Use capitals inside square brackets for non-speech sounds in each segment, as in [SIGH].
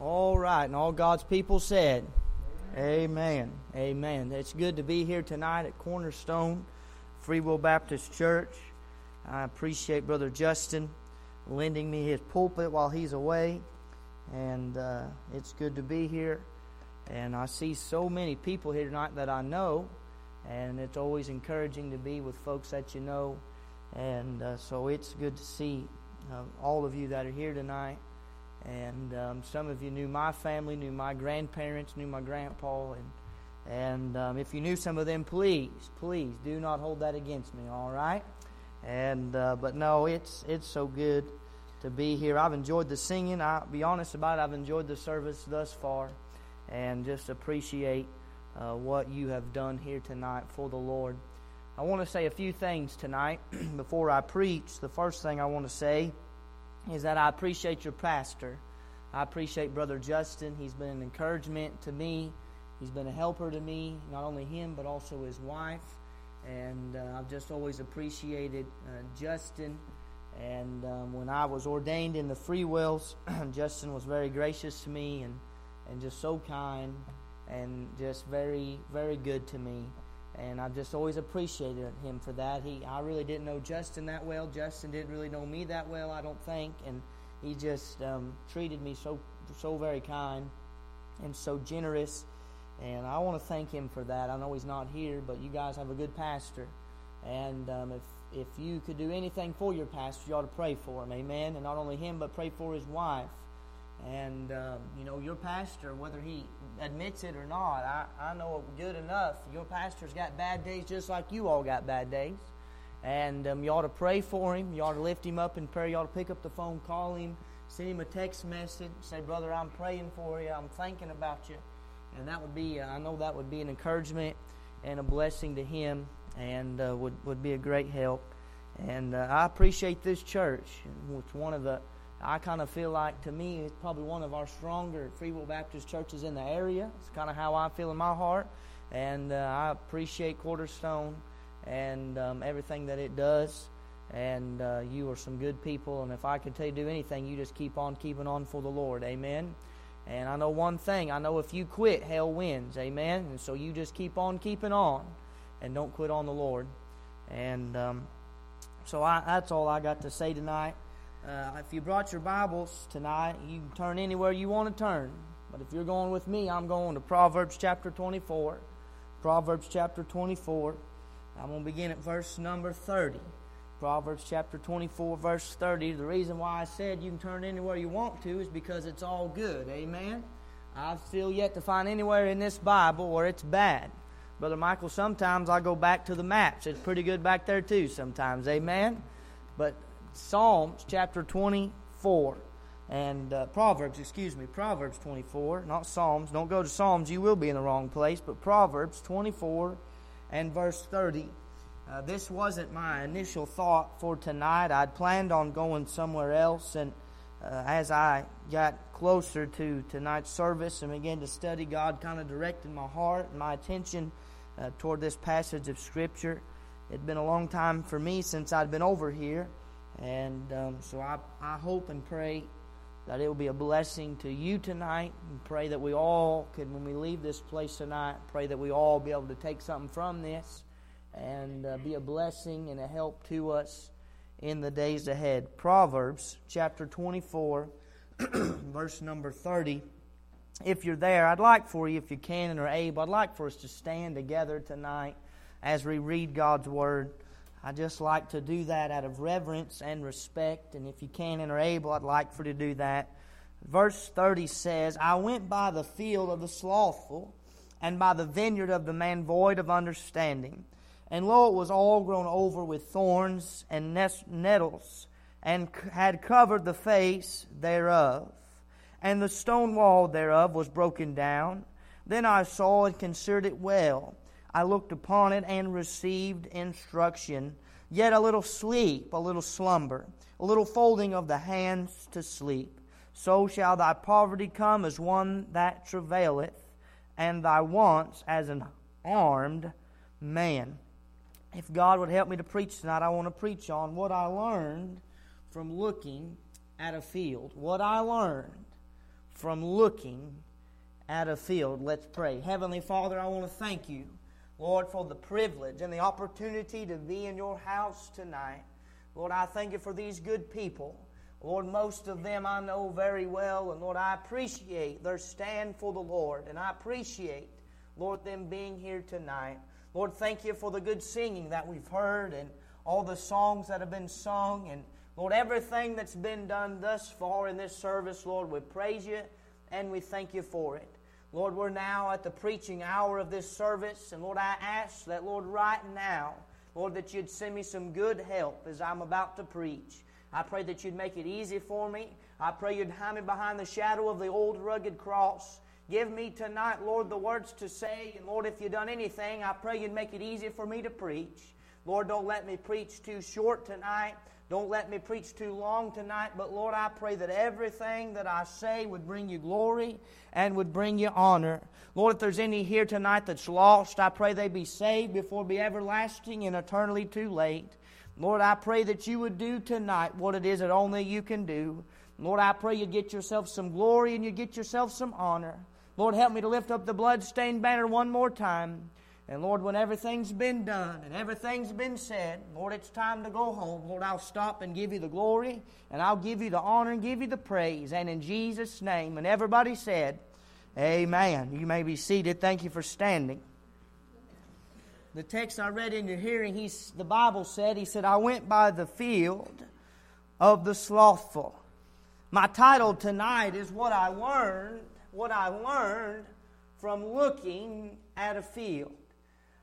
All right, and all God's people said, Amen. Amen. It's good to be here tonight at Cornerstone Free Will Baptist Church. I appreciate Brother Justin lending me his pulpit while he's away, and uh, it's good to be here. And I see so many people here tonight that I know, and it's always encouraging to be with folks that you know. And uh, so it's good to see uh, all of you that are here tonight. And um, some of you knew my family, knew my grandparents, knew my grandpa, and and um, if you knew some of them, please, please do not hold that against me. All right. And uh, but no, it's it's so good to be here. I've enjoyed the singing. I'll be honest about it. I've enjoyed the service thus far, and just appreciate uh, what you have done here tonight for the Lord. I want to say a few things tonight [CLEARS THROAT] before I preach. The first thing I want to say is that I appreciate your pastor. I appreciate Brother Justin. He's been an encouragement to me. He's been a helper to me, not only him, but also his wife. And uh, I've just always appreciated uh, Justin. And um, when I was ordained in the Free Wills, [CLEARS THROAT] Justin was very gracious to me and, and just so kind and just very, very good to me. And I've just always appreciated him for that. He, I really didn't know Justin that well. Justin didn't really know me that well, I don't think. And he just um, treated me so, so very kind and so generous. And I want to thank him for that. I know he's not here, but you guys have a good pastor. And um, if if you could do anything for your pastor, you ought to pray for him. Amen. And not only him, but pray for his wife. And, um, you know, your pastor, whether he admits it or not, I, I know good enough. Your pastor's got bad days just like you all got bad days. And um, you ought to pray for him. You ought to lift him up in prayer. You ought to pick up the phone, call him, send him a text message, say, Brother, I'm praying for you. I'm thinking about you. And that would be, uh, I know that would be an encouragement and a blessing to him and uh, would, would be a great help. And uh, I appreciate this church. It's one of the, I kind of feel like to me, it's probably one of our stronger Free Will Baptist churches in the area. It's kind of how I feel in my heart. And uh, I appreciate Cornerstone and um, everything that it does. And uh, you are some good people. And if I could tell you do anything, you just keep on keeping on for the Lord. Amen. And I know one thing. I know if you quit, hell wins. Amen. And so you just keep on keeping on and don't quit on the Lord. And um, so I, that's all I got to say tonight. Uh, if you brought your Bibles tonight, you can turn anywhere you want to turn. But if you're going with me, I'm going to Proverbs chapter 24. Proverbs chapter 24. I'm going to begin at verse number 30. Proverbs chapter 24, verse 30. The reason why I said you can turn anywhere you want to is because it's all good. Amen? I've still yet to find anywhere in this Bible where it's bad. Brother Michael, sometimes I go back to the maps. It's pretty good back there too sometimes. Amen? But Psalms chapter 24 and uh, Proverbs, excuse me, Proverbs 24, not Psalms. Don't go to Psalms, you will be in the wrong place. But Proverbs 24 and verse 30. Uh, this wasn't my initial thought for tonight. I'd planned on going somewhere else, and uh, as I got closer to tonight's service and began to study, God kind of directed my heart and my attention uh, toward this passage of Scripture. It'd been a long time for me since I'd been over here, and um, so I, I hope and pray that it will be a blessing to you tonight, and pray that we all could, when we leave this place tonight, pray that we all be able to take something from this and uh, be a blessing and a help to us in the days ahead. Proverbs chapter 24, [CLEARS THROAT] verse number 30 if you're there, I'd like for you, if you can and are able, I'd like for us to stand together tonight as we read God's Word. I just like to do that out of reverence and respect, and if you can and are able, I'd like for you to do that. Verse 30 says, I went by the field of the slothful, and by the vineyard of the man void of understanding. And lo, it was all grown over with thorns and nettles, and had covered the face thereof and the stone wall thereof was broken down. Then I saw and considered it well. I looked upon it and received instruction. Yet a little sleep, a little slumber, a little folding of the hands to sleep. So shall thy poverty come as one that travaileth, and thy wants as an armed man. If God would help me to preach tonight, I want to preach on what I learned from looking at a field. What I learned from looking at a field. Let's pray. Heavenly Father, I want to thank you, Lord, for the privilege and the opportunity to be in your house tonight. Lord, I thank you for these good people. Lord, most of them I know very well, and Lord, I appreciate their stand for the Lord, and I appreciate, Lord, them being here tonight. Lord, thank you for the good singing that we've heard and all the songs that have been sung, and Lord, everything that's been done thus far in this service, Lord, we praise you and we thank you for it. Lord, we're now at the preaching hour of this service, and Lord, I ask that, Lord, right now, Lord, that you'd send me some good help as I'm about to preach. I pray that you'd make it easy for me. I pray you'd hide me behind the shadow of the old rugged cross. Give me tonight, Lord, the words to say. And Lord, if you've done anything, I pray you'd make it easy for me to preach. Lord, don't let me preach too short tonight. Don't let me preach too long tonight, but Lord, I pray that everything that I say would bring you glory and would bring you honor. Lord, if there's any here tonight that's lost, I pray they be saved before be everlasting and eternally too late. Lord, I pray that you would do tonight what it is that only you can do. Lord, I pray you get yourself some glory and you get yourself some honor. Lord, help me to lift up the blood-stained banner one more time. And Lord, when everything's been done and everything's been said, Lord, it's time to go home. Lord, I'll stop and give you the glory and I'll give you the honor and give you the praise. And in Jesus' name, and everybody said, Amen. You may be seated. Thank you for standing the text I read in your hearing, he's, the Bible said, He said, I went by the field of the slothful. My title tonight is What I Learned, What I Learned from Looking at a Field.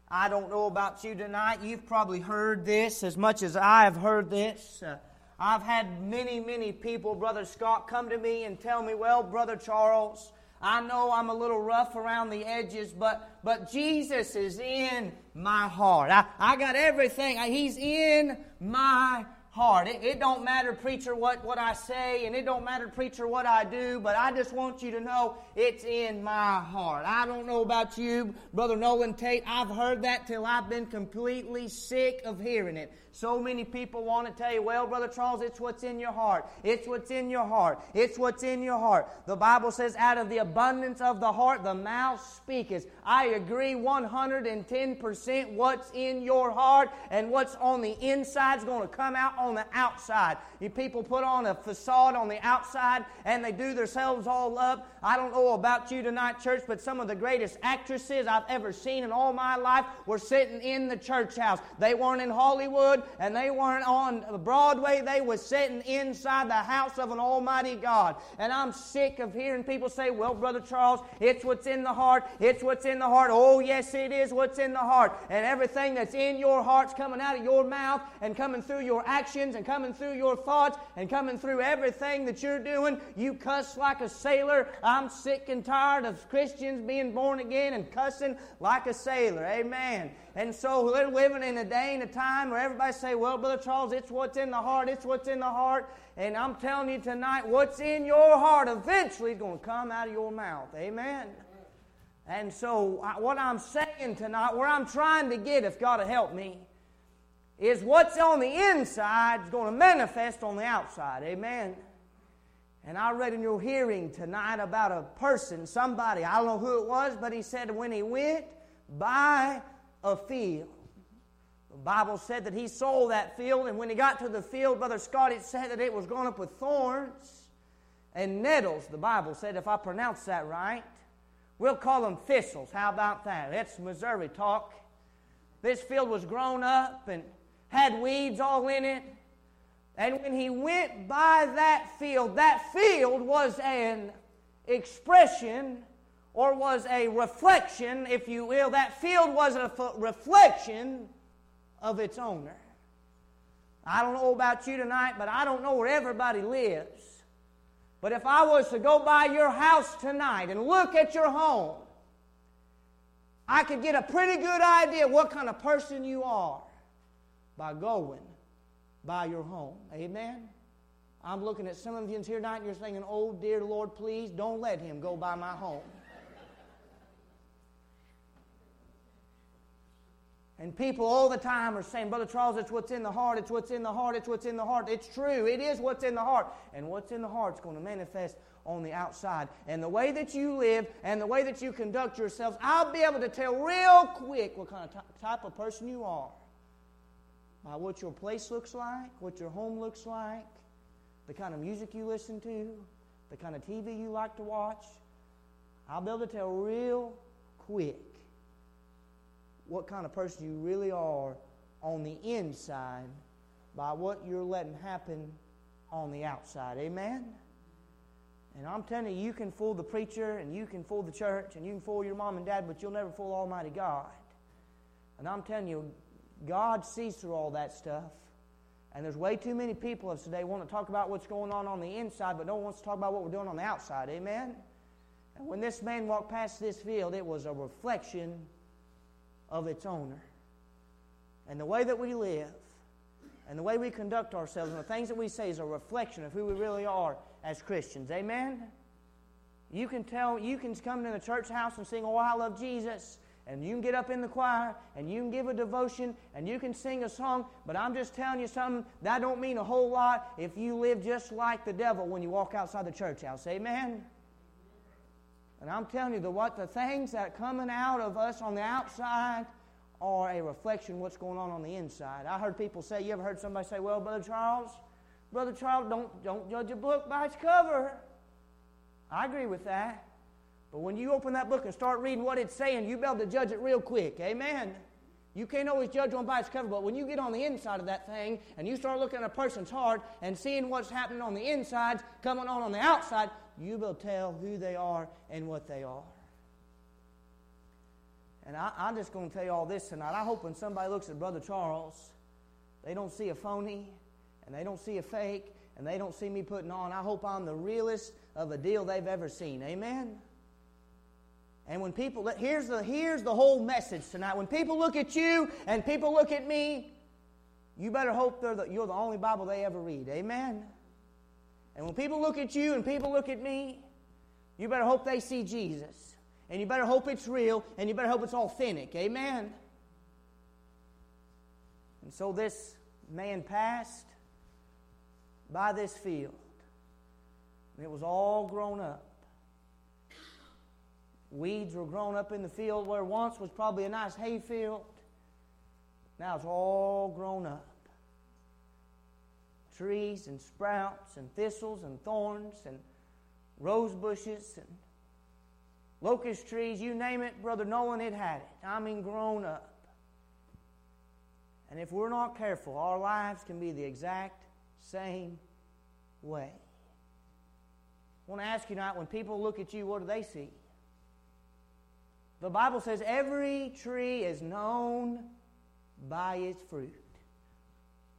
I don't know about you tonight. You've probably heard this as much as I have heard this. Uh, I've had many, many people, Brother Scott, come to me and tell me, Well, Brother Charles, I know I'm a little rough around the edges, but, but Jesus is in my heart. I, I got everything. He's in my heart. It, it, don't matter, preacher, what, what I say, and it don't matter, preacher, what I do, but I just want you to know it's in my heart. I don't know about you, Brother Nolan Tate. I've heard that till I've been completely sick of hearing it. So many people want to tell you, well, Brother Charles, it's what's in your heart. It's what's in your heart. It's what's in your heart. The Bible says, out of the abundance of the heart, the mouth speaketh. I agree 110% what's in your heart and what's on the inside is going to come out on the outside. You people put on a facade on the outside and they do themselves all up. I don't know about you tonight, church, but some of the greatest actresses I've ever seen in all my life were sitting in the church house. They weren't in Hollywood and they weren't on Broadway. They were sitting inside the house of an almighty God. And I'm sick of hearing people say, well, Brother Charles, it's what's in the heart. It's what's in the heart. Oh, yes, it is what's in the heart. And everything that's in your heart's coming out of your mouth and coming through your actions and coming through your thoughts and coming through everything that you're doing. You cuss like a sailor. I'm sick and tired of Christians being born again and cussing like a sailor. Amen. And so we're living in a day and a time where everybody say, well, Brother Charles, it's what's in the heart. It's what's in the heart. And I'm telling you tonight, what's in your heart eventually is going to come out of your mouth. Amen. And so what I'm saying tonight, where I'm trying to get, if God will help me, is what's on the inside is going to manifest on the outside. Amen. And I read in your hearing tonight about a person, somebody, I don't know who it was, but he said when he went by a field. The Bible said that he sold that field, and when he got to the field, Brother Scott, it said that it was grown up with thorns and nettles. The Bible said, if I pronounce that right, we'll call them thistles. How about that? That's Missouri talk. This field was grown up and had weeds all in it. And when he went by that field, that field was an expression or was a reflection, if you will. That field was a reflection of its owner. I don't know about you tonight, but I don't know where everybody lives. But if I was to go by your house tonight and look at your home, I could get a pretty good idea what kind of person you are by going by your home. Amen? I'm looking at some of you here tonight and you're saying, oh, dear Lord, please don't let him go by my home. And people all the time are saying, Brother Charles, it's what's in the heart, it's what's in the heart, it's what's in the heart. It's true, it is what's in the heart. And what's in the heart is going to manifest on the outside. And the way that you live and the way that you conduct yourselves, I'll be able to tell real quick what kind of t- type of person you are by what your place looks like, what your home looks like, the kind of music you listen to, the kind of TV you like to watch. I'll be able to tell real quick what kind of person you really are on the inside by what you're letting happen on the outside. Amen? And I'm telling you, you can fool the preacher and you can fool the church and you can fool your mom and dad, but you'll never fool Almighty God. And I'm telling you, God sees through all that stuff. And there's way too many people of today want to talk about what's going on on the inside, but no one wants to talk about what we're doing on the outside. Amen? And when this man walked past this field, it was a reflection of its owner. And the way that we live and the way we conduct ourselves and the things that we say is a reflection of who we really are as Christians. Amen? You can tell, you can come to the church house and sing, Oh, I love Jesus. And you can get up in the choir and you can give a devotion and you can sing a song, but I'm just telling you something, that don't mean a whole lot if you live just like the devil when you walk outside the church house. Amen? And I'm telling you, the, what the things that are coming out of us on the outside are a reflection of what's going on on the inside. I heard people say, you ever heard somebody say, well, Brother Charles, Brother Charles, don't, don't judge a book by its cover. I agree with that. But when you open that book and start reading what it's saying, you'll be able to judge it real quick. Amen. You can't always judge one by its cover, but when you get on the inside of that thing and you start looking at a person's heart and seeing what's happening on the inside coming on on the outside, you will tell who they are and what they are. And I, am just going to tell you all this tonight. I hope when somebody looks at Brother Charles, they don't see a phony and they don't see a fake and they don't see me putting on. I hope I'm the realest of a deal they've ever seen. Amen? And when people, here's the, here's the whole message tonight. When people look at you and people look at me, you better hope the, you're the only Bible they ever read. Amen? And when people look at you and people look at me, you better hope they see Jesus. And you better hope it's real, and you better hope it's authentic. Amen? And so this man passed by this field, and it was all grown up. Weeds were grown up in the field where once was probably a nice hay field. Now it's all grown up trees and sprouts and thistles and thorns and rose bushes and locust trees, you name it, Brother Nolan, it had it. I mean, grown up. And if we're not careful, our lives can be the exact same way. I want to ask you tonight when people look at you, what do they see? The Bible says every tree is known by its fruit.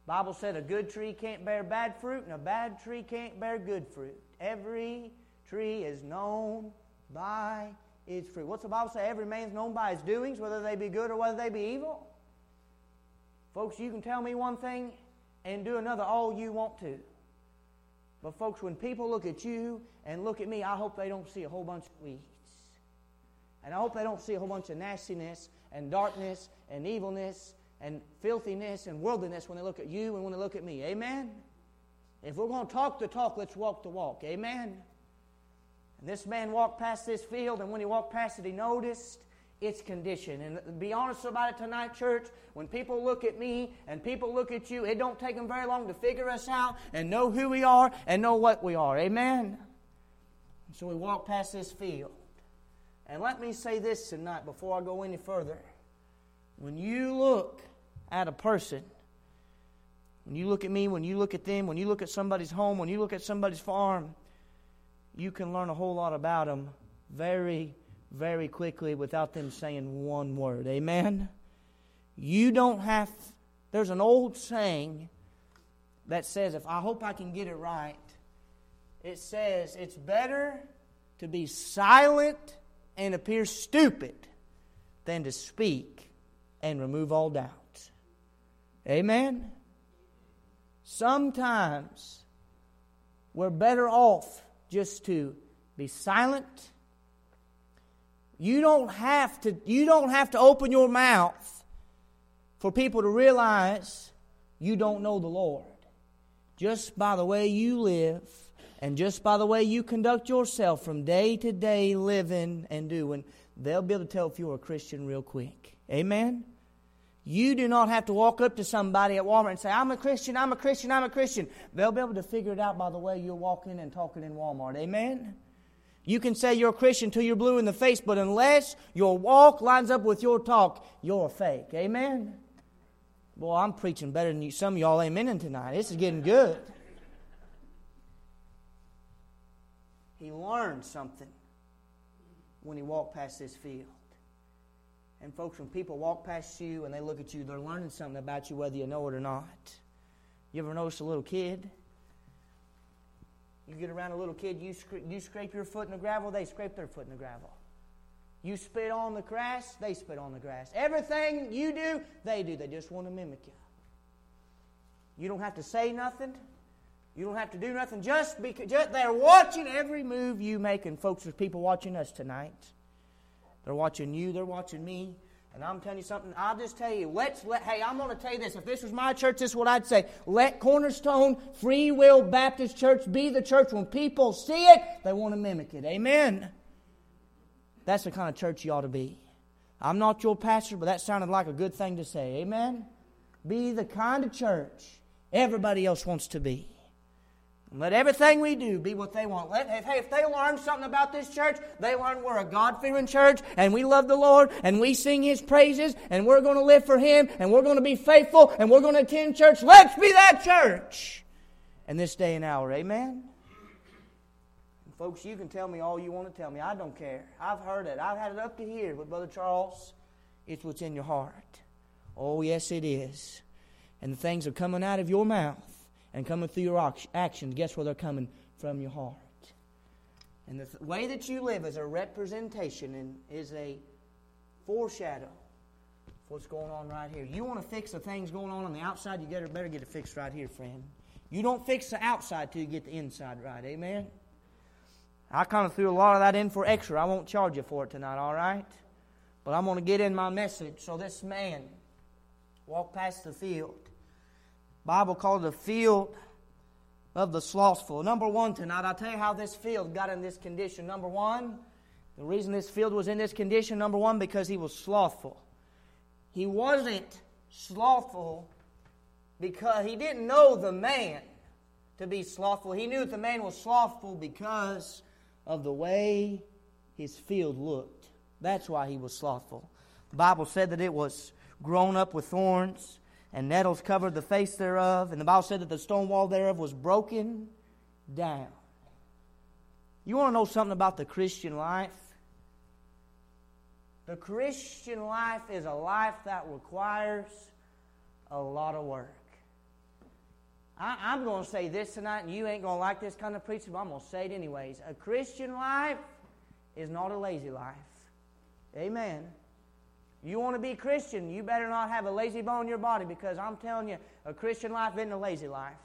Bible said a good tree can't bear bad fruit and a bad tree can't bear good fruit. Every tree is known by its fruit. What's the Bible say? Every man's known by his doings, whether they be good or whether they be evil. Folks, you can tell me one thing and do another all you want to. But, folks, when people look at you and look at me, I hope they don't see a whole bunch of weeds. And I hope they don't see a whole bunch of nastiness and darkness and evilness and filthiness and worldliness when they look at you and when they look at me. Amen? If we're going to talk the talk, let's walk the walk. Amen? And this man walked past this field, and when he walked past it, he noticed its condition. And be honest about it tonight, church. When people look at me and people look at you, it don't take them very long to figure us out and know who we are and know what we are. Amen? So we walked past this field. And let me say this tonight before I go any further. When you look at a person, when you look at me, when you look at them, when you look at somebody's home, when you look at somebody's farm, you can learn a whole lot about them very, very quickly without them saying one word. Amen? You don't have, there's an old saying that says, if I hope I can get it right, it says, it's better to be silent and appear stupid than to speak and remove all doubt. Amen? Sometimes we're better off just to be silent. You don't have to, you don't have to open your mouth for people to realize you don't know the Lord. Just by the way you live and just by the way you conduct yourself from day to day living and doing, they'll be able to tell if you're a Christian real quick. Amen? You do not have to walk up to somebody at Walmart and say, I'm a Christian, I'm a Christian, I'm a Christian. They'll be able to figure it out by the way you're walking and talking in Walmart. Amen? You can say you're a Christian till you're blue in the face, but unless your walk lines up with your talk, you're a fake. Amen? Boy, I'm preaching better than you. Some of y'all amening tonight. This is getting good. He learned something when he walked past this field. And folks, when people walk past you and they look at you, they're learning something about you whether you know it or not. You ever notice a little kid? You get around a little kid, you, you scrape your foot in the gravel, they scrape their foot in the gravel. You spit on the grass, they spit on the grass. Everything you do, they do. They just want to mimic you. You don't have to say nothing. You don't have to do nothing. Just because just, they're watching every move you make. And folks, there's people watching us tonight. They're watching you. They're watching me. And I'm telling you something. I'll just tell you. Let's let. Hey, I'm going to tell you this. If this was my church, this is what I'd say. Let Cornerstone Free Will Baptist Church be the church. When people see it, they want to mimic it. Amen. That's the kind of church you ought to be. I'm not your pastor, but that sounded like a good thing to say. Amen? Be the kind of church everybody else wants to be. Let everything we do be what they want. Let, if, hey, if they learn something about this church, they learn we're a God fearing church and we love the Lord and we sing His praises and we're going to live for Him and we're going to be faithful and we're going to attend church. Let's be that church in this day and hour. Amen? Folks, you can tell me all you want to tell me. I don't care. I've heard it. I've had it up to here with Brother Charles. It's what's in your heart. Oh, yes, it is. And the things are coming out of your mouth and coming through your actions. Guess where they're coming? From your heart. And the th- way that you live is a representation and is a foreshadow of what's going on right here. You want to fix the things going on on the outside, you better, better get it fixed right here, friend. You don't fix the outside till you get the inside right. Amen? I kind of threw a lot of that in for extra. I won't charge you for it tonight, all right? But I'm going to get in my message. So this man walked past the field. Bible called the field of the slothful. Number one tonight, I'll tell you how this field got in this condition. Number one, the reason this field was in this condition, number one, because he was slothful. He wasn't slothful because he didn't know the man to be slothful. He knew that the man was slothful because of the way his field looked. That's why he was slothful. The Bible said that it was grown up with thorns, and nettles covered the face thereof. And the Bible said that the stone wall thereof was broken down. You want to know something about the Christian life? The Christian life is a life that requires a lot of work. I, am going to say this tonight, and you ain't going to like this kind of preaching, but I'm going to say it anyways. A Christian life is not a lazy life. Amen. You want to be Christian, you better not have a lazy bone in your body because I'm telling you, a Christian life isn't a lazy life.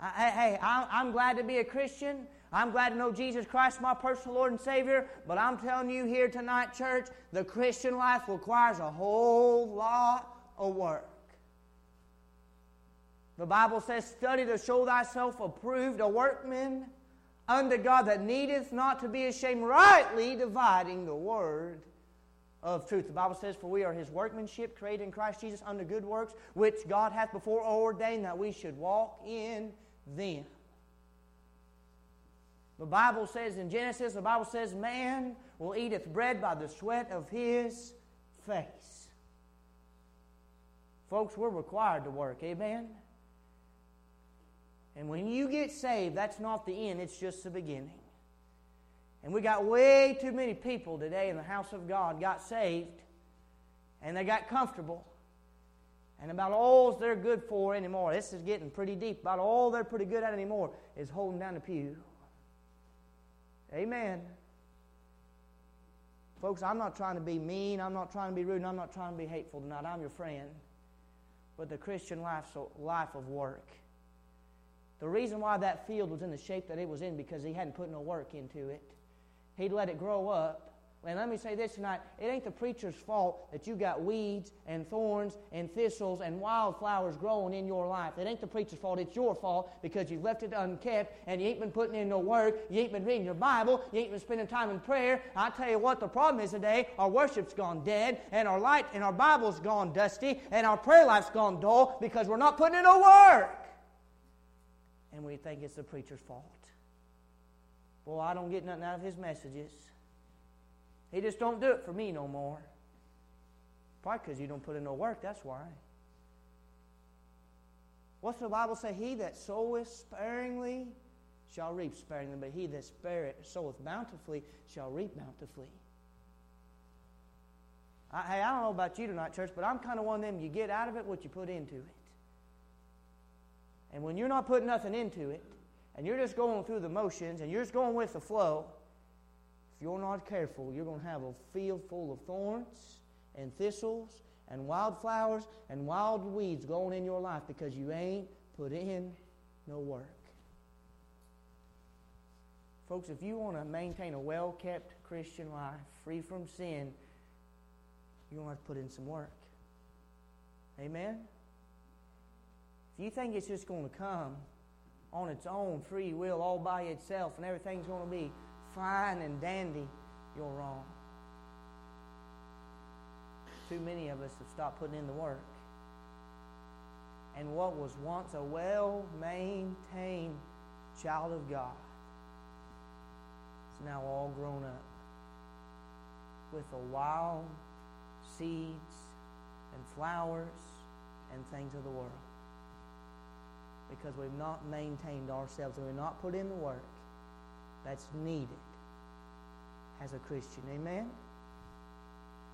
I, hey, I'm glad to be a Christian. I'm glad to know Jesus Christ, my personal Lord and Savior. But I'm telling you here tonight, church, the Christian life requires a whole lot of work. The Bible says, Study to show thyself approved, a workman unto God that needeth not to be ashamed, rightly dividing the word of truth. The Bible says, For we are his workmanship, created in Christ Jesus unto good works, which God hath before ordained that we should walk in them. The Bible says in Genesis, the Bible says, Man will eateth bread by the sweat of his face. Folks, we're required to work. Amen? And when you get saved, that's not the end, it's just the beginning. And we got way too many people today in the house of God got saved and they got comfortable. And about all they're good for anymore, this is getting pretty deep. About all they're pretty good at anymore is holding down the pew. Amen. Folks, I'm not trying to be mean. I'm not trying to be rude. And I'm not trying to be hateful tonight. I'm your friend. But the Christian life's a life of work. The reason why that field was in the shape that it was in because he hadn't put no work into it. He'd let it grow up, And let me say this tonight it ain't the preacher's fault that you got weeds and thorns and thistles and wildflowers growing in your life. It ain't the preacher's fault. It's your fault because you've left it unkept and you ain't been putting in no work. You ain't been reading your Bible. You ain't been spending time in prayer. I tell you what, the problem is today our worship's gone dead and our light and our Bible's gone dusty and our prayer life's gone dull because we're not putting in no work. And we think it's the preacher's fault. Boy, I don't get nothing out of his messages. He just don't do it for me no more. Probably because you don't put in no work, that's why. What's the Bible say? He that soweth sparingly shall reap sparingly, but he that spareth, soweth bountifully shall reap bountifully. I, hey, I don't know about you tonight, church, but I'm kind of one of them. You get out of it what you put into it. And when you're not putting nothing into it, and you're just going through the motions, and you're just going with the flow, if you're not careful, you're going to have a field full of thorns and thistles and wildflowers and wild weeds going in your life because you ain't put in no work. Folks, if you want to maintain a well kept Christian life free from sin, you're going to have to put in some work. Amen? If you think it's just going to come on its own free will, all by itself, and everything's going to be fine and dandy, you're wrong. Too many of us have stopped putting in the work. And what was once a well maintained child of God is now all grown up with the wild seeds and flowers and things of the world. Because we've not maintained ourselves and we've not put in the work that's needed as a Christian. Amen?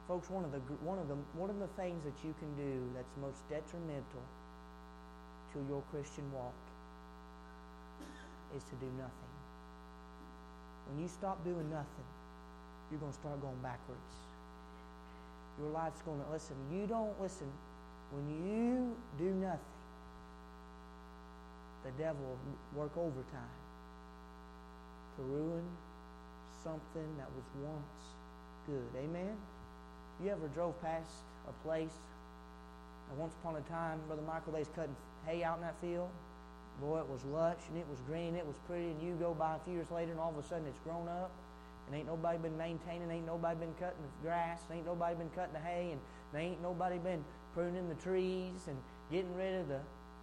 Folks, one of the, one of the, one of the things that you can do that's most detrimental to your Christian walk is to do nothing. When you stop doing nothing, you're going to start going backwards. Your life's going to, listen, you don't, listen, when you do nothing, the devil work overtime to ruin something that was once good. Amen? You ever drove past a place and once upon a time, Brother Michael, they was cutting hay out in that field? Boy, it was lush and it was green, it was pretty, and you go by a few years later and all of a sudden it's grown up and ain't nobody been maintaining, ain't nobody been cutting the grass, ain't nobody been cutting the hay, and ain't nobody been pruning the trees and getting rid of the,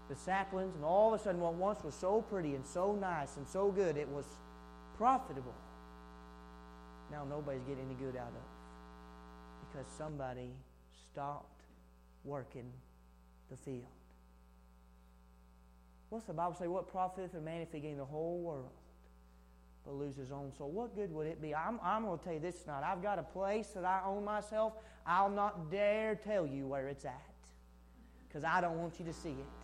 the saplings, and all of a sudden what once was so pretty and so nice and so good, it was profitable. Now nobody's getting any good out of because somebody stopped working the field. What's the Bible say? What profiteth a man if he gain the whole world but lose his own soul? What good would it be? I'm, I'm going to tell you this tonight. I've got a place that I own myself. I'll not dare tell you where it's at because I don't want you to see it.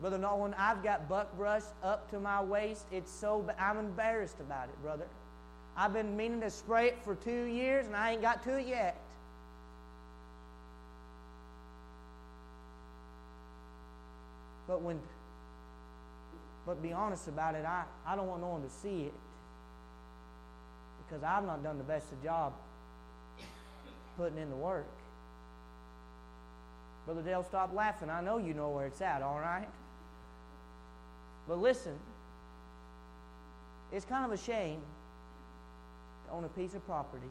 Brother Nolan, I've got buck brush up to my waist. It's so I'm embarrassed about it, brother. I've been meaning to spray it for two years and I ain't got to it yet. But when but be honest about it, I, I don't want no one to see it. Because I've not done the best of job putting in the work. Brother Dale, stop laughing. I know you know where it's at, all right? But listen, it's kind of a shame to own a piece of property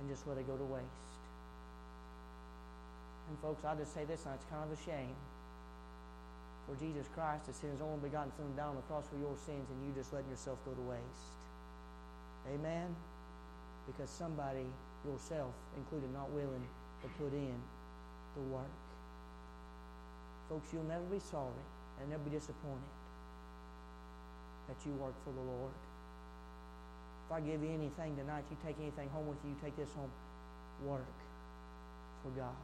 and just let it go to waste. And folks, I'll just say this now, it's kind of a shame for Jesus Christ to send his only begotten Son down on the cross for your sins and you just letting yourself go to waste. Amen? Because somebody, yourself included, not willing to put in the work. Folks, you'll never be sorry and they'll be disappointed that you work for the Lord. If I give you anything tonight, you take anything home with you, take this home. Work for God.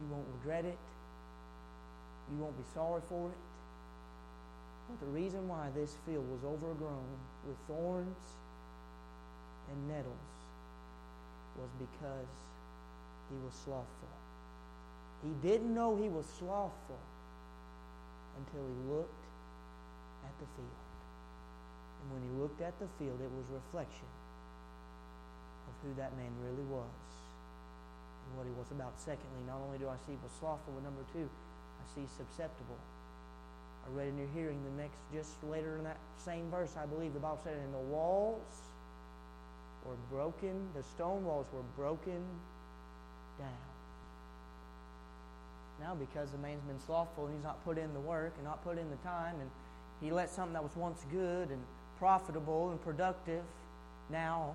You won't regret it. You won't be sorry for it. But the reason why this field was overgrown with thorns and nettles was because he was slothful. He didn't know he was slothful until he looked at the field. And when he looked at the field, it was reflection of who that man really was and what he was about. Secondly, not only do I see was slothful, but number two, I see susceptible. I read in your hearing the next, just later in that same verse, I believe the Bible said, and the walls were broken, the stone walls were broken down. Now, because the man's been slothful and he's not put in the work and not put in the time, and he let something that was once good and profitable and productive now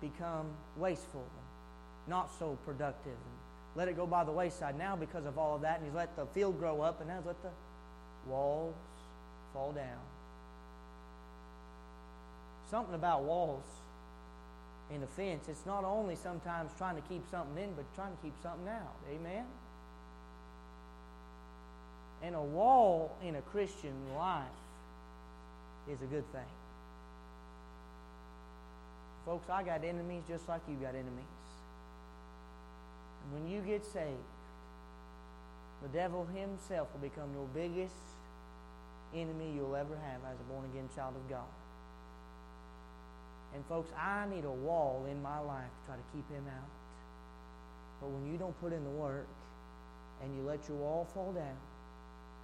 become wasteful and not so productive and let it go by the wayside. Now because of all of that and he's let the field grow up and now he's let the walls fall down. Something about walls in a fence. It's not only sometimes trying to keep something in but trying to keep something out. Amen and a wall in a christian life is a good thing Folks, I got enemies just like you got enemies. And when you get saved, the devil himself will become your biggest enemy you'll ever have as a born again child of God. And folks, I need a wall in my life to try to keep him out. But when you don't put in the work and you let your wall fall down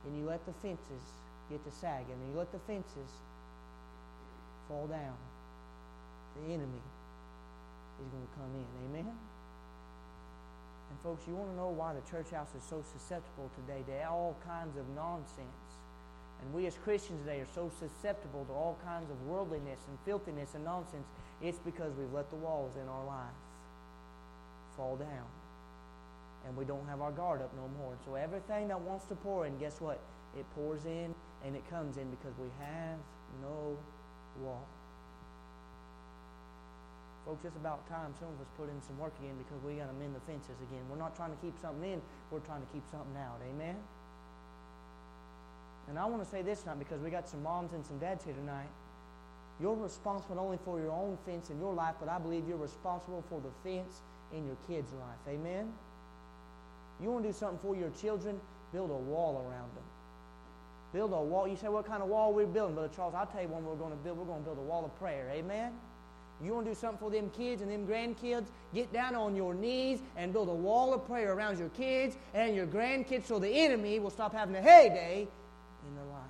and you let the fences get to sagging and you let the fences fall down, the enemy is going to come in. Amen? And folks, you want to know why the church house is so susceptible today to all kinds of nonsense. And we as Christians today are so susceptible to all kinds of worldliness and filthiness and nonsense. It's because we've let the walls in our life fall down. And we don't have our guard up no more. So everything that wants to pour in, guess what? It pours in and it comes in because we have no wall. Folks, it's about time some of us put in some work again because we got to mend the fences again. We're not trying to keep something in, we're trying to keep something out. Amen? And I want to say this tonight because we got some moms and some dads here tonight. You're responsible only for your own fence in your life, but I believe you're responsible for the fence in your kids' life. Amen? You want to do something for your children? Build a wall around them. Build a wall. You say, what kind of wall we're building? Brother Charles, I'll tell you one we're going to build. We're going to build a wall of prayer. Amen? You want to do something for them kids and them grandkids? Get down on your knees and build a wall of prayer around your kids and your grandkids so the enemy will stop having a heyday in their life.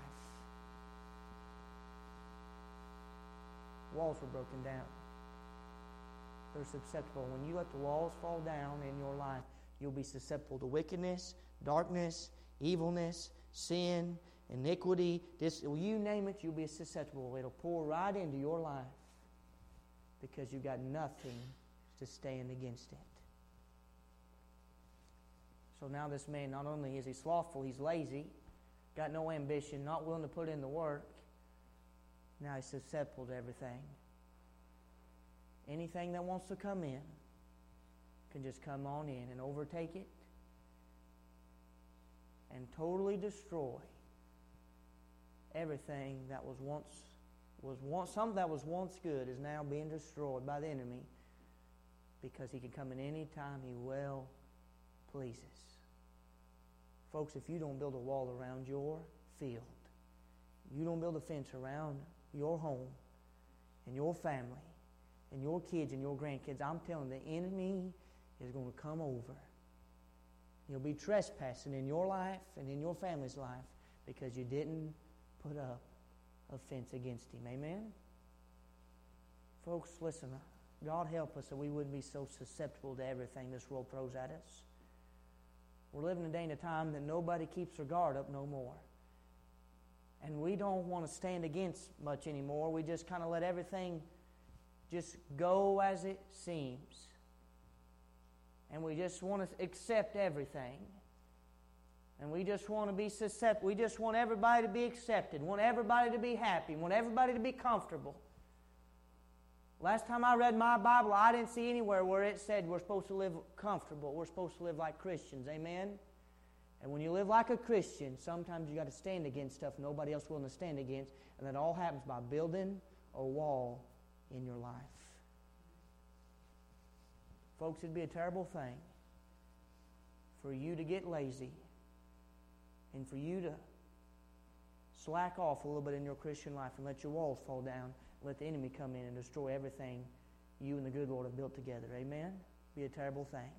Walls were broken down. They're susceptible. When you let the walls fall down in your life, you'll be susceptible to wickedness, darkness, evilness, sin, iniquity. This, you name it, you'll be susceptible. It'll pour right into your life because you've got nothing to stand against it. So now this man, not only is he slothful, he's lazy, got no ambition, not willing to put in the work. Now he's susceptible to everything. Anything that wants to come in can just come on in and overtake it and totally destroy everything that was once was once something that was once good is now being destroyed by the enemy because he can come in any time he well pleases. Folks, if you don't build a wall around your field, you don't build a fence around your home and your family and your kids and your grandkids, I'm telling the enemy is going to come over. He'll be trespassing in your life and in your family's life because you didn't put up offense against him. Amen? Folks, listen. God help us that we wouldn't be so susceptible to everything this world throws at us. We're living a day and a time that nobody keeps their guard up no more. And we don't want to stand against much anymore. We just kind of let everything just go as it seems. And we just want to accept everything. And we just want to be susceptible. We just want everybody to be accepted, want everybody to be happy, want everybody to be comfortable. Last time I read my Bible, I didn't see anywhere where it said we're supposed to live comfortable. We're supposed to live like Christians. Amen? And when you live like a Christian, sometimes you got to stand against stuff nobody else willing to stand against. And that all happens by building a wall in your life. Folks, it'd be a terrible thing for you to get lazy and for you to slack off a little bit in your Christian life and let your walls fall down let the enemy come in and destroy everything you and the good Lord have built together. Amen? Be a terrible thing.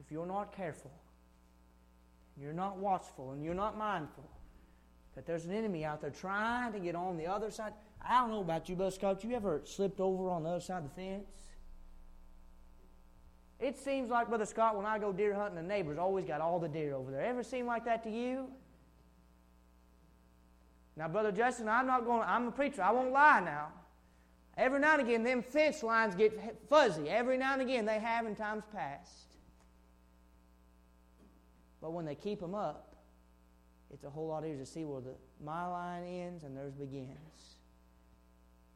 If you're not careful, you're not watchful, and you're not mindful that there's an enemy out there trying to get on the other side. I don't know about you, Scott. You ever slipped over on the other side of the fence? It seems like, Brother Scott, when I go deer hunting, the neighbors always got all the deer over there. Ever seem like that to you? Now, Brother Justin, I'm not going. I'm a preacher. I won't lie now. Every now and again, them fence lines get fuzzy. Every now and again, they have in times past. But when they keep them up, it's a whole lot easier to see where the my line ends and theirs begins.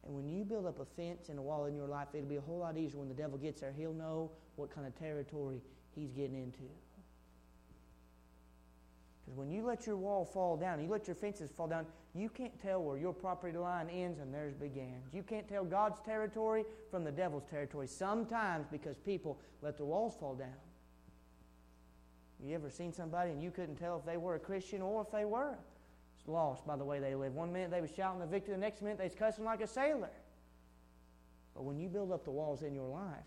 And when you build up a fence and a wall in your life, it'll be a whole lot easier when the devil gets there. He'll know what kind of territory he's getting into. Because when you let your wall fall down, you let your fences fall down, you can't tell where your property line ends and theirs begins. You can't tell God's territory from the devil's territory sometimes because people let their walls fall down. You ever seen somebody and you couldn't tell if they were a Christian or if they were lost by the way they live? One minute they was shouting the victory, the next minute they was cussing like a sailor. But when you build up the walls in your life,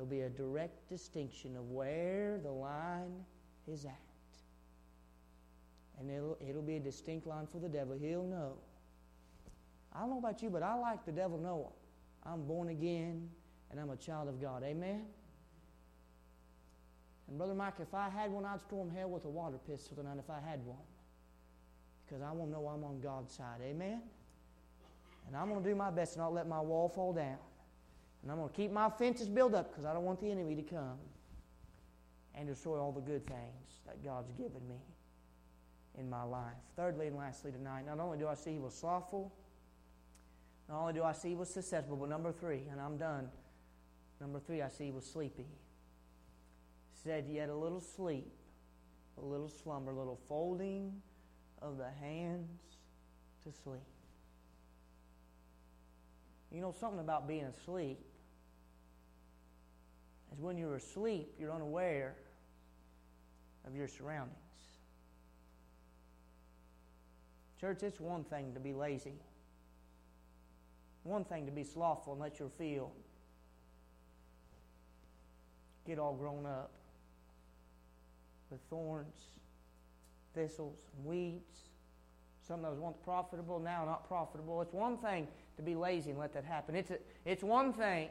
there'll be a direct distinction of where the line is at. And it'll, it'll be a distinct line for the devil. He'll know. I don't know about you, but I like the devil know I'm born again and I'm a child of God. Amen? And Brother Mike, if I had one, I'd storm hell with a water pistol tonight if I had one. Because I want to know I'm on God's side. Amen? And I'm going to do my best to not let my wall fall down. And I'm going to keep my fences built up because I don't want the enemy to come and destroy all the good things that God's given me in my life. Thirdly and lastly tonight, not only do I see he was slothful, not only do I see he was successful, but number three, and I'm done. Number three, I see he was sleepy said, Yet a little sleep, a little slumber, a little folding of the hands to sleep. You know something about being asleep is when you're asleep, you're unaware of your surroundings. Church, it's one thing to be lazy, one thing to be slothful and let your field get all grown up with thorns, thistles, and weeds. Some of those once profitable, now not profitable. It's one thing to be lazy and let that happen. It's, a, it's one thing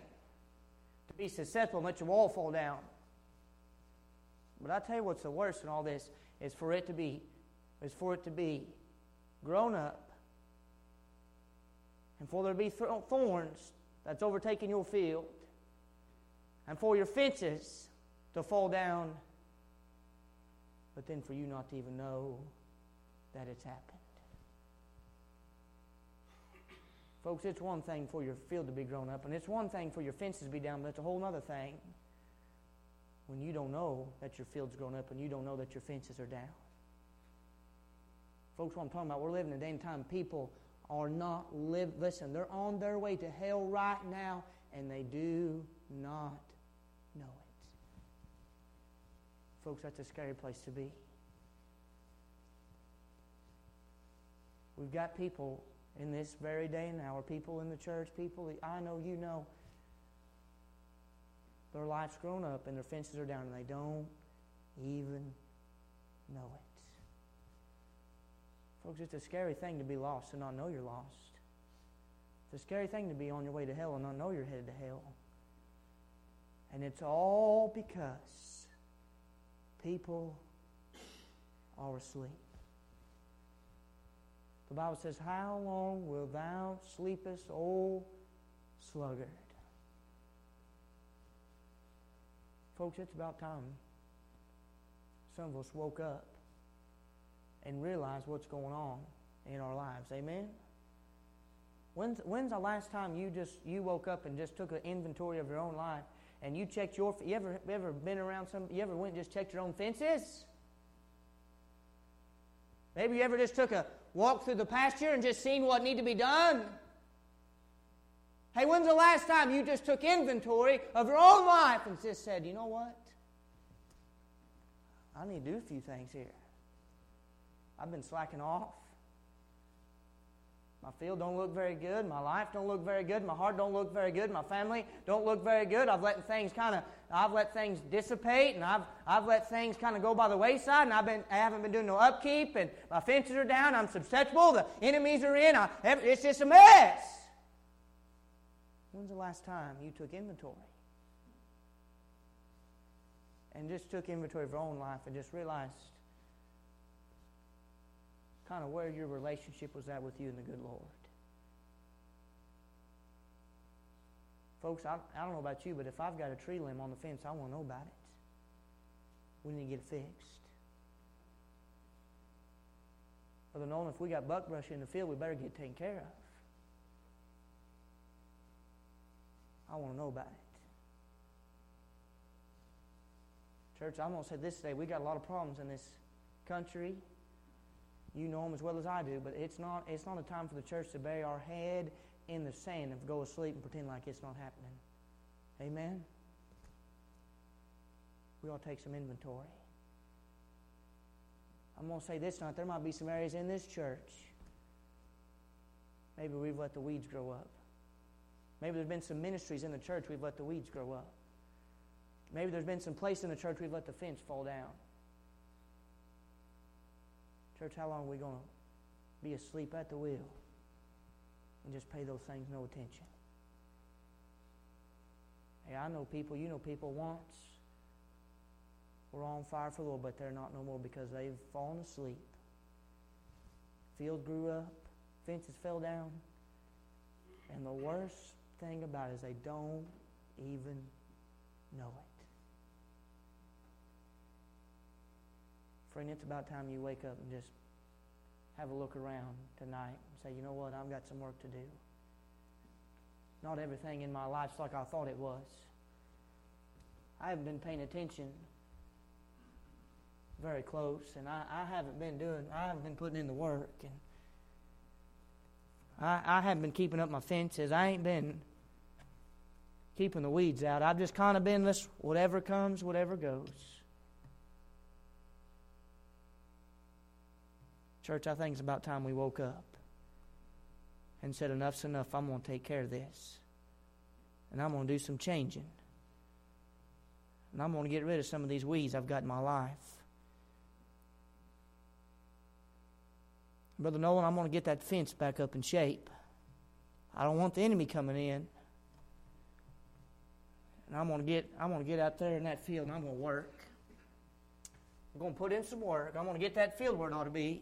to be successful and let wall fall down. But I tell you what's the worst in all this is for it to be, is for it to be grown up and for there to be thorns that's overtaking your field and for your fences to fall down but then for you not to even know that it's happened. Folks, it's one thing for your field to be grown up, and it's one thing for your fences to be down, but it's a whole other thing when you don't know that your field's grown up and you don't know that your fences are down. Folks, what I'm talking about, we're living in a day and time people are not live listen, they're on their way to hell right now, and they do not know it. Folks, that's a scary place to be. We've got people in this very day and hour, people in the church, people I know, you know, their life's grown up and their fences are down and they don't even know it. Folks, it's a scary thing to be lost and not know you're lost. It's a scary thing to be on your way to hell and not know you're headed to hell. And it's all because people are asleep. The Bible says, How long will thou sleepest, O sluggard? Folks, it's about time some of us woke up and realized what's going on in our lives. Amen? When's, when's the last time you just you woke up and just took an inventory of your own life and you checked your you ever ever been around some you ever went and just checked your own fences maybe you ever just took a walk through the pasture and just seen what need to be done hey when's the last time you just took inventory of your own life and just said you know what i need to do a few things here i've been slacking off My field don't look very good. My life don't look very good. My heart don't look very good. My family don't look very good. I've let things kind of I've let things dissipate and I've I've let things kind of go by the wayside and I've been I haven't been doing no upkeep and my fences are down. I'm susceptible. The enemies are in. I, it's just a mess. When's the last time you took inventory? And just took inventory of your own life and just realized kind of where your relationship was at with you and the good Lord. Folks, I, I don't know about you, but if I've got a tree limb on the fence, I want to know about it. We need to get it fixed. Brother Nolan, if we got buckbrush in the field, we better get taken care of. I want to know about it. Church, I'm going to say this today. We got a lot of problems in this country, you know them as well as I do, but it's not, it's not a time for the church to bury our head in the sand and go asleep and pretend like it's not happening. Amen? We ought to take some inventory. I'm going to say this tonight. There might be some areas in this church. Maybe we've let the weeds grow up. Maybe there's been some ministries in the church we've let the weeds grow up. Maybe there's been some place in the church we've let the fence fall down. Church, how long are we going to be asleep at the wheel and just pay those things no attention? Hey, I know people, you know people once were on fire for the Lord, but they're not no more because they've fallen asleep. Field grew up, fences fell down, and the worst thing about it is they don't even know it. Friend, it's about time you wake up and just have a look around tonight say, you know what, I've got some work to do. Not everything in my life's like I thought it was. I haven't been paying attention very close, and I, I haven't been doing, I haven't been putting in the work, and I, I haven't been keeping up my fences. I ain't been keeping the weeds out. I've just kind of been this whatever comes, whatever goes. Church, I think it's about time we woke up and said, Enough's enough. I'm going to take care of this. And I'm going to do some changing. And I'm going to get rid of some of these weeds I've got in my life. Brother Nolan, I'm going to get that fence back up in shape. I don't want the enemy coming in. And I'm going to get I'm going to get out there in that field and I'm going to work. I'm going to put in some work. I'm going to get that field where it ought to be.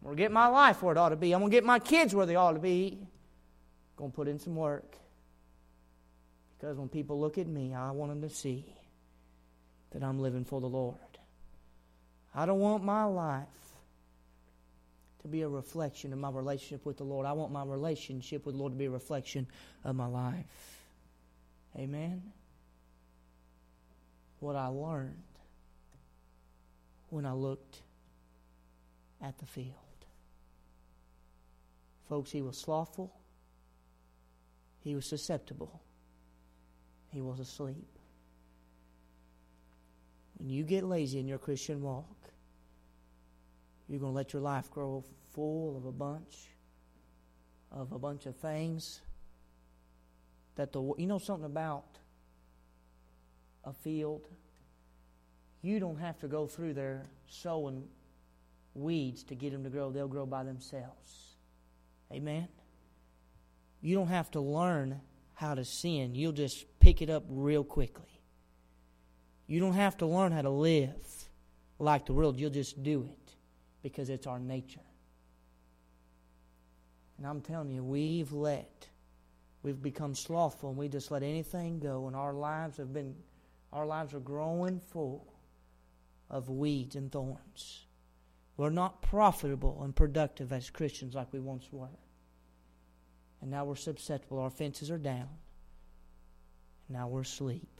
I'm going to get my life where it ought to be. I'm going to get my kids where they ought to be. I'm going to put in some work. Because when people look at me, I want them to see that I'm living for the Lord. I don't want my life to be a reflection of my relationship with the Lord. I want my relationship with the Lord to be a reflection of my life. Amen? What I learned when I looked at the field. Folks, he was slothful. He was susceptible. He was asleep. When you get lazy in your Christian walk, you're going to let your life grow full of a bunch of a bunch of things that the you know something about a field you don't have to go through there sowing weeds to get them to grow they'll grow by themselves Amen? You don't have to learn how to sin, you'll just pick it up real quickly. You don't have to learn how to live like the world, you'll just do it because it's our nature. And I'm telling you, we've let, we've become slothful and we just let anything go, and our lives have been, our lives are growing full of weeds and thorns. We're not profitable and productive as Christians like we once were. And now we're susceptible. Our fences are down. And now we're asleep.